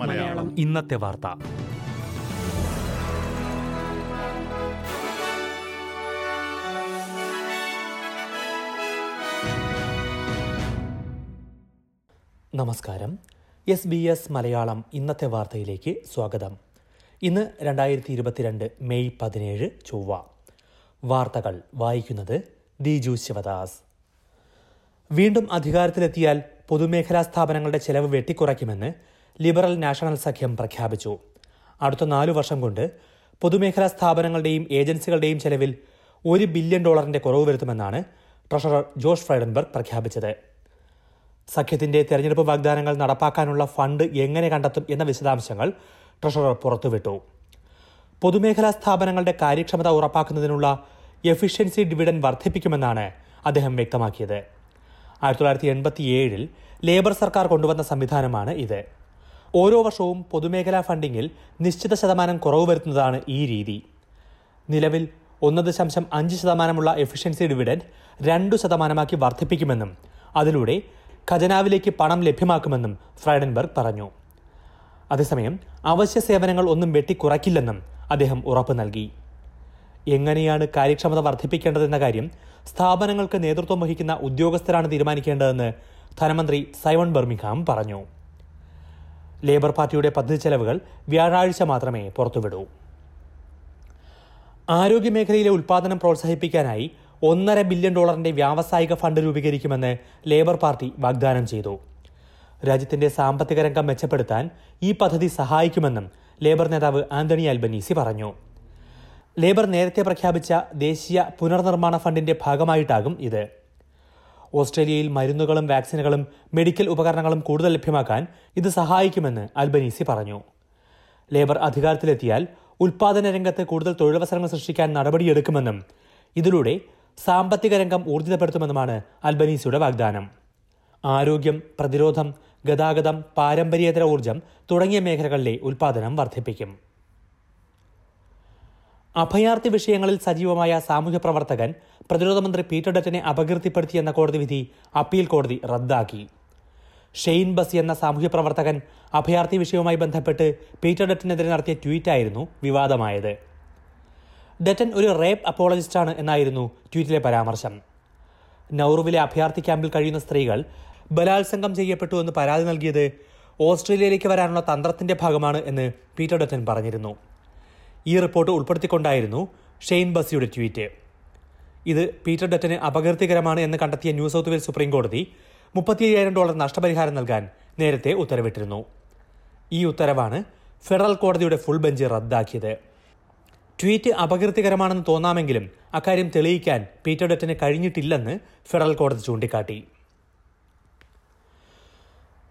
മലയാളം. ഇന്നത്തെ വാർത്ത. നമസ്കാരം. എസ് ബി എസ് മലയാളം ഇന്നത്തെ വാർത്തയിലേക്ക് സ്വാഗതം. ഇന്ന് രണ്ടായിരത്തി ഇരുപത്തിരണ്ട് മെയ് പതിനേഴ് ചൊവ്വ. വാർത്തകൾ വായിക്കുന്നത് ദിജു ശിവദാസ്. വീണ്ടും അധികാരത്തിലെത്തിയാൽ പൊതുമേഖലാ സ്ഥാപനങ്ങളുടെ ചെലവ് വെട്ടിക്കുറയ്ക്കുമെന്ന് ലിബറൽ നാഷണൽ സഖ്യം പ്രഖ്യാപിച്ചു. അടുത്ത നാലു വർഷം കൊണ്ട് പൊതുമേഖലാ സ്ഥാപനങ്ങളുടെയും ഏജൻസികളുടെയും ചെലവിൽ ഒരു ബില്യൺ ഡോളറിന്റെ കുറവ് വരുത്തുമെന്നാണ് ട്രഷറർ ജോഷ് ഫ്രൈഡൻബർഗ് പ്രഖ്യാപിച്ചത്. സഖ്യത്തിന്റെ തെരഞ്ഞെടുപ്പ് വാഗ്ദാനങ്ങൾ നടപ്പാക്കാനുള്ള ഫണ്ട് എങ്ങനെ കണ്ടെത്തും എന്ന വിശദാംശങ്ങൾ ട്രഷറർ പുറത്തുവിട്ടു. പൊതുമേഖലാ സ്ഥാപനങ്ങളുടെ കാര്യക്ഷമത ഉറപ്പാക്കുന്നതിനുള്ള എഫിഷ്യൻസി ഡിവിഡൻ വർദ്ധിപ്പിക്കുമെന്നാണ് അദ്ദേഹം വ്യക്തമാക്കിയത്. ആയിരത്തി തൊള്ളായിരത്തി എൺപത്തിയേഴിൽ ലേബർ സർക്കാർ കൊണ്ടുവന്ന സംവിധാനമാണ് ഇത്. ഓരോ വർഷവും പൊതുമേഖലാ ഫണ്ടിങ്ങിൽ നിശ്ചിത ശതമാനം കുറവ് വരുത്തുന്നതാണ് ഈ രീതി. നിലവിൽ ഒന്ന് ദശാംശം അഞ്ച് ശതമാനമുള്ള എഫിഷ്യൻസി ഡിവിഡൻഡ് രണ്ടു ശതമാനമാക്കി വർദ്ധിപ്പിക്കുമെന്നും അതിലൂടെ ഖജനാവിലേക്ക് പണം ലഭ്യമാക്കുമെന്നും ഫ്രൈഡൻബർഗ് പറഞ്ഞു. അതേസമയം അവശ്യ സേവനങ്ങൾ ഒന്നും വെട്ടിക്കുറയ്ക്കില്ലെന്നും അദ്ദേഹം ഉറപ്പു നൽകി. എങ്ങനെയാണ് കാര്യക്ഷമത വർദ്ധിപ്പിക്കേണ്ടതെന്ന കാര്യം സ്ഥാപനങ്ങൾക്ക് നേതൃത്വം വഹിക്കുന്ന ഉദ്യോഗസ്ഥരാണ് തീരുമാനിക്കേണ്ടതെന്ന് ധനമന്ത്രി സൈവൺ ബെർമിംഗ്ഹാം പറഞ്ഞു. ലേബർ പാർട്ടിയുടെ പദ്ധതി ചെലവുകൾ വ്യാഴാഴ്ച മാത്രമേ പുറത്തുവിടൂ. ആരോഗ്യമേഖലയിലെ ഉൽപാദനം പ്രോത്സാഹിപ്പിക്കാനായി ഒന്നര ബില്യൺ ഡോളറിന്റെ വ്യാവസായിക ഫണ്ട് രൂപീകരിക്കുമെന്ന് ലേബർ പാർട്ടി വാഗ്ദാനം ചെയ്തു. രാജ്യത്തിന്റെ സാമ്പത്തിക രംഗം മെച്ചപ്പെടുത്താൻ ഈ പദ്ധതി സഹായിക്കുമെന്നും ലേബർ നേതാവ് ആന്റണി അൽബനീസി പറഞ്ഞു. ലേബർ നേരത്തെ പ്രഖ്യാപിച്ച ദേശീയ പുനർനിർമ്മാണ ഫണ്ടിന്റെ ഭാഗമായിട്ടാകും ഇത്. ഓസ്ട്രേലിയയിൽ മരുന്നുകളും വാക്സിനുകളും മെഡിക്കൽ ഉപകരണങ്ങളും കൂടുതൽ ലഭ്യമാക്കാൻ ഇത് സഹായിക്കുമെന്ന് അൽബനീസി പറഞ്ഞു. ലേബർ അധികാരത്തിലെത്തിയാൽ ഉൽപാദന രംഗത്ത് കൂടുതൽ തൊഴിലവസരങ്ങൾ സൃഷ്ടിക്കാൻ നടപടിയെടുക്കുമെന്നും ഇതിലൂടെ സാമ്പത്തിക രംഗം ഊർജിതപ്പെടുത്തുമെന്നുമാണ് അൽബനീസിയുടെ വാഗ്ദാനം. ആരോഗ്യം പ്രതിരോധം ഗതാഗതം പാരമ്പര്യേതര ഊർജം തുടങ്ങിയ മേഖലകളിലെ ഉൽപാദനം വർദ്ധിപ്പിക്കും. അഭയാർത്ഥി വിഷയങ്ങളിൽ സജീവമായ സാമൂഹ്യ പ്രവർത്തകൻ പ്രതിരോധ മന്ത്രി പീറ്റർ ഡറ്റനെ അപകീർത്തിപ്പെടുത്തിയെന്ന കോടതി വിധി അപ്പീൽ കോടതി റദ്ദാക്കി. ഷെയ്ൻ ബസ് എന്ന സാമൂഹ്യ പ്രവർത്തകൻ അഭയാർത്ഥി വിഷയവുമായി ബന്ധപ്പെട്ട് പീറ്റർ ഡറ്റനെതിരെ നടത്തിയ ട്വീറ്റായിരുന്നു വിവാദമായത്. ഡറ്റൻ ഒരു റേപ്പ് അപ്പോളജിസ്റ്റാണ് എന്നായിരുന്നു ട്വീറ്റിലെ പരാമർശം. നൌറുവിലെ അഭയാർത്ഥി ക്യാമ്പിൽ കഴിയുന്ന സ്ത്രീകൾ ബലാത്സംഗം ചെയ്യപ്പെട്ടു എന്ന് പരാതി നൽകിയത് ഓസ്ട്രേലിയയിലേക്ക് വരാനുള്ള തന്ത്രത്തിന്റെ ഭാഗമാണ് എന്ന് പീറ്റർ ഡറ്റൻ പറഞ്ഞിരുന്നു. ഈ റിപ്പോർട്ട് ഉൾപ്പെടുത്തിക്കൊണ്ടായിരുന്നു ഷെയ്ൻ ബസിയുടെ ട്വീറ്റ്. ഇത് പീറ്റർ ഡറ്റന് അപകീർത്തികരമാണ് എന്ന് കണ്ടെത്തിയ ന്യൂ സൗത്ത് വെയിൽസ് സുപ്രീം കോടതി മുപ്പത്തി അയ്യായിരം ഡോളർ നഷ്ടപരിഹാരം നൽകാൻ നേരത്തെ ഉത്തരവിട്ടിരുന്നു. ഈ ഉത്തരവാണ് ഫെഡറൽ കോടതിയുടെ ഫുൾ ബെഞ്ച് റദ്ദാക്കിയത്. ട്വീറ്റ് അപകീർത്തികരമാണെന്ന് തോന്നാമെങ്കിലും അക്കാര്യം തെളിയിക്കാൻ പീറ്റർ ഡറ്റന് കഴിഞ്ഞിട്ടില്ലെന്ന് ഫെഡറൽ കോടതി ചൂണ്ടിക്കാട്ടി.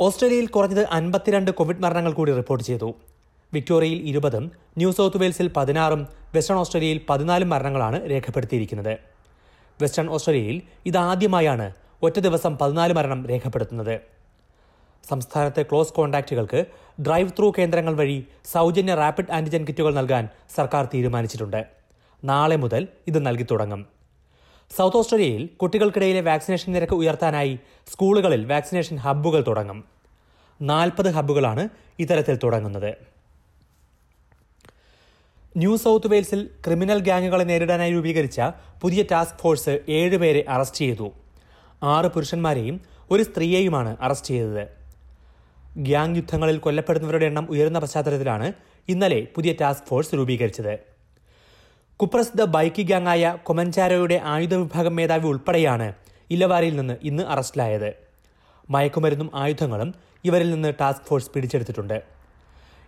ഓസ്ട്രേലിയയിൽ കുറഞ്ഞത് അൻപത്തിരണ്ട് കോവിഡ് മരണങ്ങൾ കൂടി റിപ്പോർട്ട് ചെയ്തു. വിക്ടോറിയയിൽ ഇരുപതും ന്യൂ സൗത്ത് വെയിൽസിൽ പതിനാറും വെസ്റ്റേൺ ഓസ്ട്രേലിയയിൽ പതിനാലും മരണങ്ങളാണ് രേഖപ്പെടുത്തിയിരിക്കുന്നത്. വെസ്റ്റേൺ ഓസ്ട്രേലിയയിൽ ഇതാദ്യമായാണ് ഒറ്റ ദിവസം പതിനാല് മരണം രേഖപ്പെടുത്തുന്നത്. സംസ്ഥാനത്തെ ക്ലോസ് കോൺടാക്റ്റുകൾക്ക് ഡ്രൈവ് ത്രൂ കേന്ദ്രങ്ങൾ വഴി സൗജന്യ റാപ്പിഡ് ആന്റിജൻ കിറ്റുകൾ നൽകാൻ സർക്കാർ തീരുമാനിച്ചിട്ടുണ്ട്. നാളെ മുതൽ ഇത് നൽകി തുടങ്ങും. സൗത്ത് ഓസ്ട്രേലിയയിൽ കുട്ടികൾക്കിടയിലെ വാക്സിനേഷൻ നിരക്ക് ഉയർത്താനായി സ്കൂളുകളിൽ വാക്സിനേഷൻ ഹബ്ബുകൾ തുടങ്ങും. നാൽപ്പത് ഹബ്ബുകളാണ് ഇത്തരത്തിൽ തുടങ്ങുന്നത്. ന്യൂ സൗത്ത് വെയിൽസിൽ ക്രിമിനൽ ഗ്യാങ്ങുകളെ നേരിടാനായി രൂപീകരിച്ച പുതിയ ടാസ്ക് ഫോഴ്സ് ഏഴുപേരെ അറസ്റ്റ് ചെയ്തു. ആറ് പുരുഷന്മാരെയും ഒരു സ്ത്രീയെയുമാണ് അറസ്റ്റ് ചെയ്തത്. ഗ്യാങ് യുദ്ധങ്ങളിൽ കൊല്ലപ്പെടുന്നവരുടെ എണ്ണം ഉയരുന്ന പശ്ചാത്തലത്തിലാണ് ഇന്നലെ പുതിയ ടാസ്ക് ഫോഴ്സ് രൂപീകരിച്ചത്. കുപ്രസിദ്ധ ബൈക്ക് ഗ്യാങ്ങായ കൊമൻചാരോയുടെ ആയുധ വിഭാഗം മേധാവി ഉൾപ്പെടെയാണ് ഇല്ലവാരയിൽ നിന്ന് ഇന്ന് അറസ്റ്റിലായത്. മയക്കുമരുന്നും ആയുധങ്ങളും ഇവരിൽ നിന്ന് ടാസ്ക് ഫോഴ്സ് പിടിച്ചെടുത്തിട്ടുണ്ട്.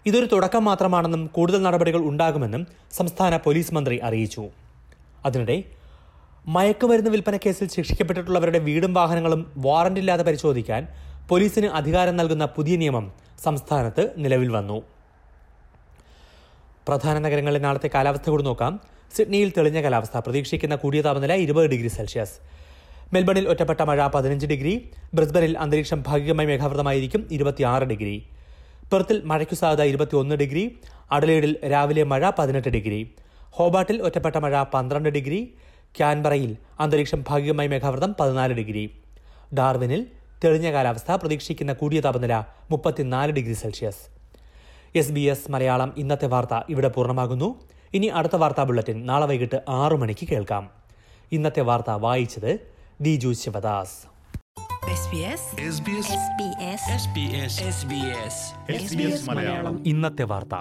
ഇതൊരു തുടക്കം മാത്രമാണെന്നും കൂടുതൽ നടപടികൾ ഉണ്ടാകുമെന്നും സംസ്ഥാന പോലീസ് മന്ത്രി അറിയിച്ചു. അതിനിടെ മയക്കുമരുന്ന് വിൽപ്പന കേസിൽ ശിക്ഷിക്കപ്പെട്ടിട്ടുള്ളവരുടെ വീടും വാഹനങ്ങളും വാറന്റില്ലാതെ പരിശോധിക്കാൻ പോലീസിന് അധികാരം നൽകുന്ന പുതിയ നിയമം സംസ്ഥാനത്ത് നിലവിൽ വന്നു. പ്രധാന നഗരങ്ങളിലെ നാളത്തെ കാലാവസ്ഥ കൂടി നോക്കാം. സിഡ്നിയിൽ തെളിഞ്ഞ കാലാവസ്ഥ. പ്രതീക്ഷിക്കുന്ന കൂടിയ താപനില ഇരുപത് ഡിഗ്രി സെൽഷ്യസ്. മെൽബണിൽ ഒറ്റപ്പെട്ട മഴ പതിനഞ്ച് ഡിഗ്രി. ബ്രിസ്ബനിൽ അന്തരീക്ഷം ഭാഗികമായി മേഘാവൃതമായിരിക്കും ഇരുപത്തിയാറ് ഡിഗ്രി. പെർത്തിൽ മഴയ്ക്കു സാധ്യത ഇരുപത്തിയൊന്ന് ഡിഗ്രി അഡലേഡിൽ രാവിലെ മഴ പതിനെട്ട് ഡിഗ്രി ഹോബാട്ടിൽ ഒറ്റപ്പെട്ട മഴ പന്ത്രണ്ട് ഡിഗ്രി ക്യാൻബറയിൽ അന്തരീക്ഷം ഭാഗികമായി മേഘാവൃതം പതിനാല് ഡിഗ്രി. ഡാർവിനിൽ തെളിഞ്ഞ കാലാവസ്ഥ പ്രതീക്ഷിക്കുന്ന കൂടിയ താപനില മുപ്പത്തിനാല് degree Celsius. S B S Malayalam ഇന്നത്തെ വാർത്ത ഇവിടെ പൂർണമാകുന്നു. ഇനി അടുത്ത വാർത്താ ബുള്ളറ്റിൻ നാളെ വൈകിട്ട് ആറു മണിക്ക് കേൾക്കാം. ഇന്നത്തെ വാർത്ത വായിച്ചത് ദിജു ശിവദാസ്. മലയാളം ഇന്നത്തെ വാർത്ത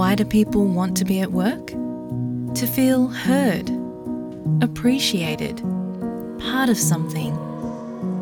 Why do people want to be at work? To feel heard, appreciated, part of something,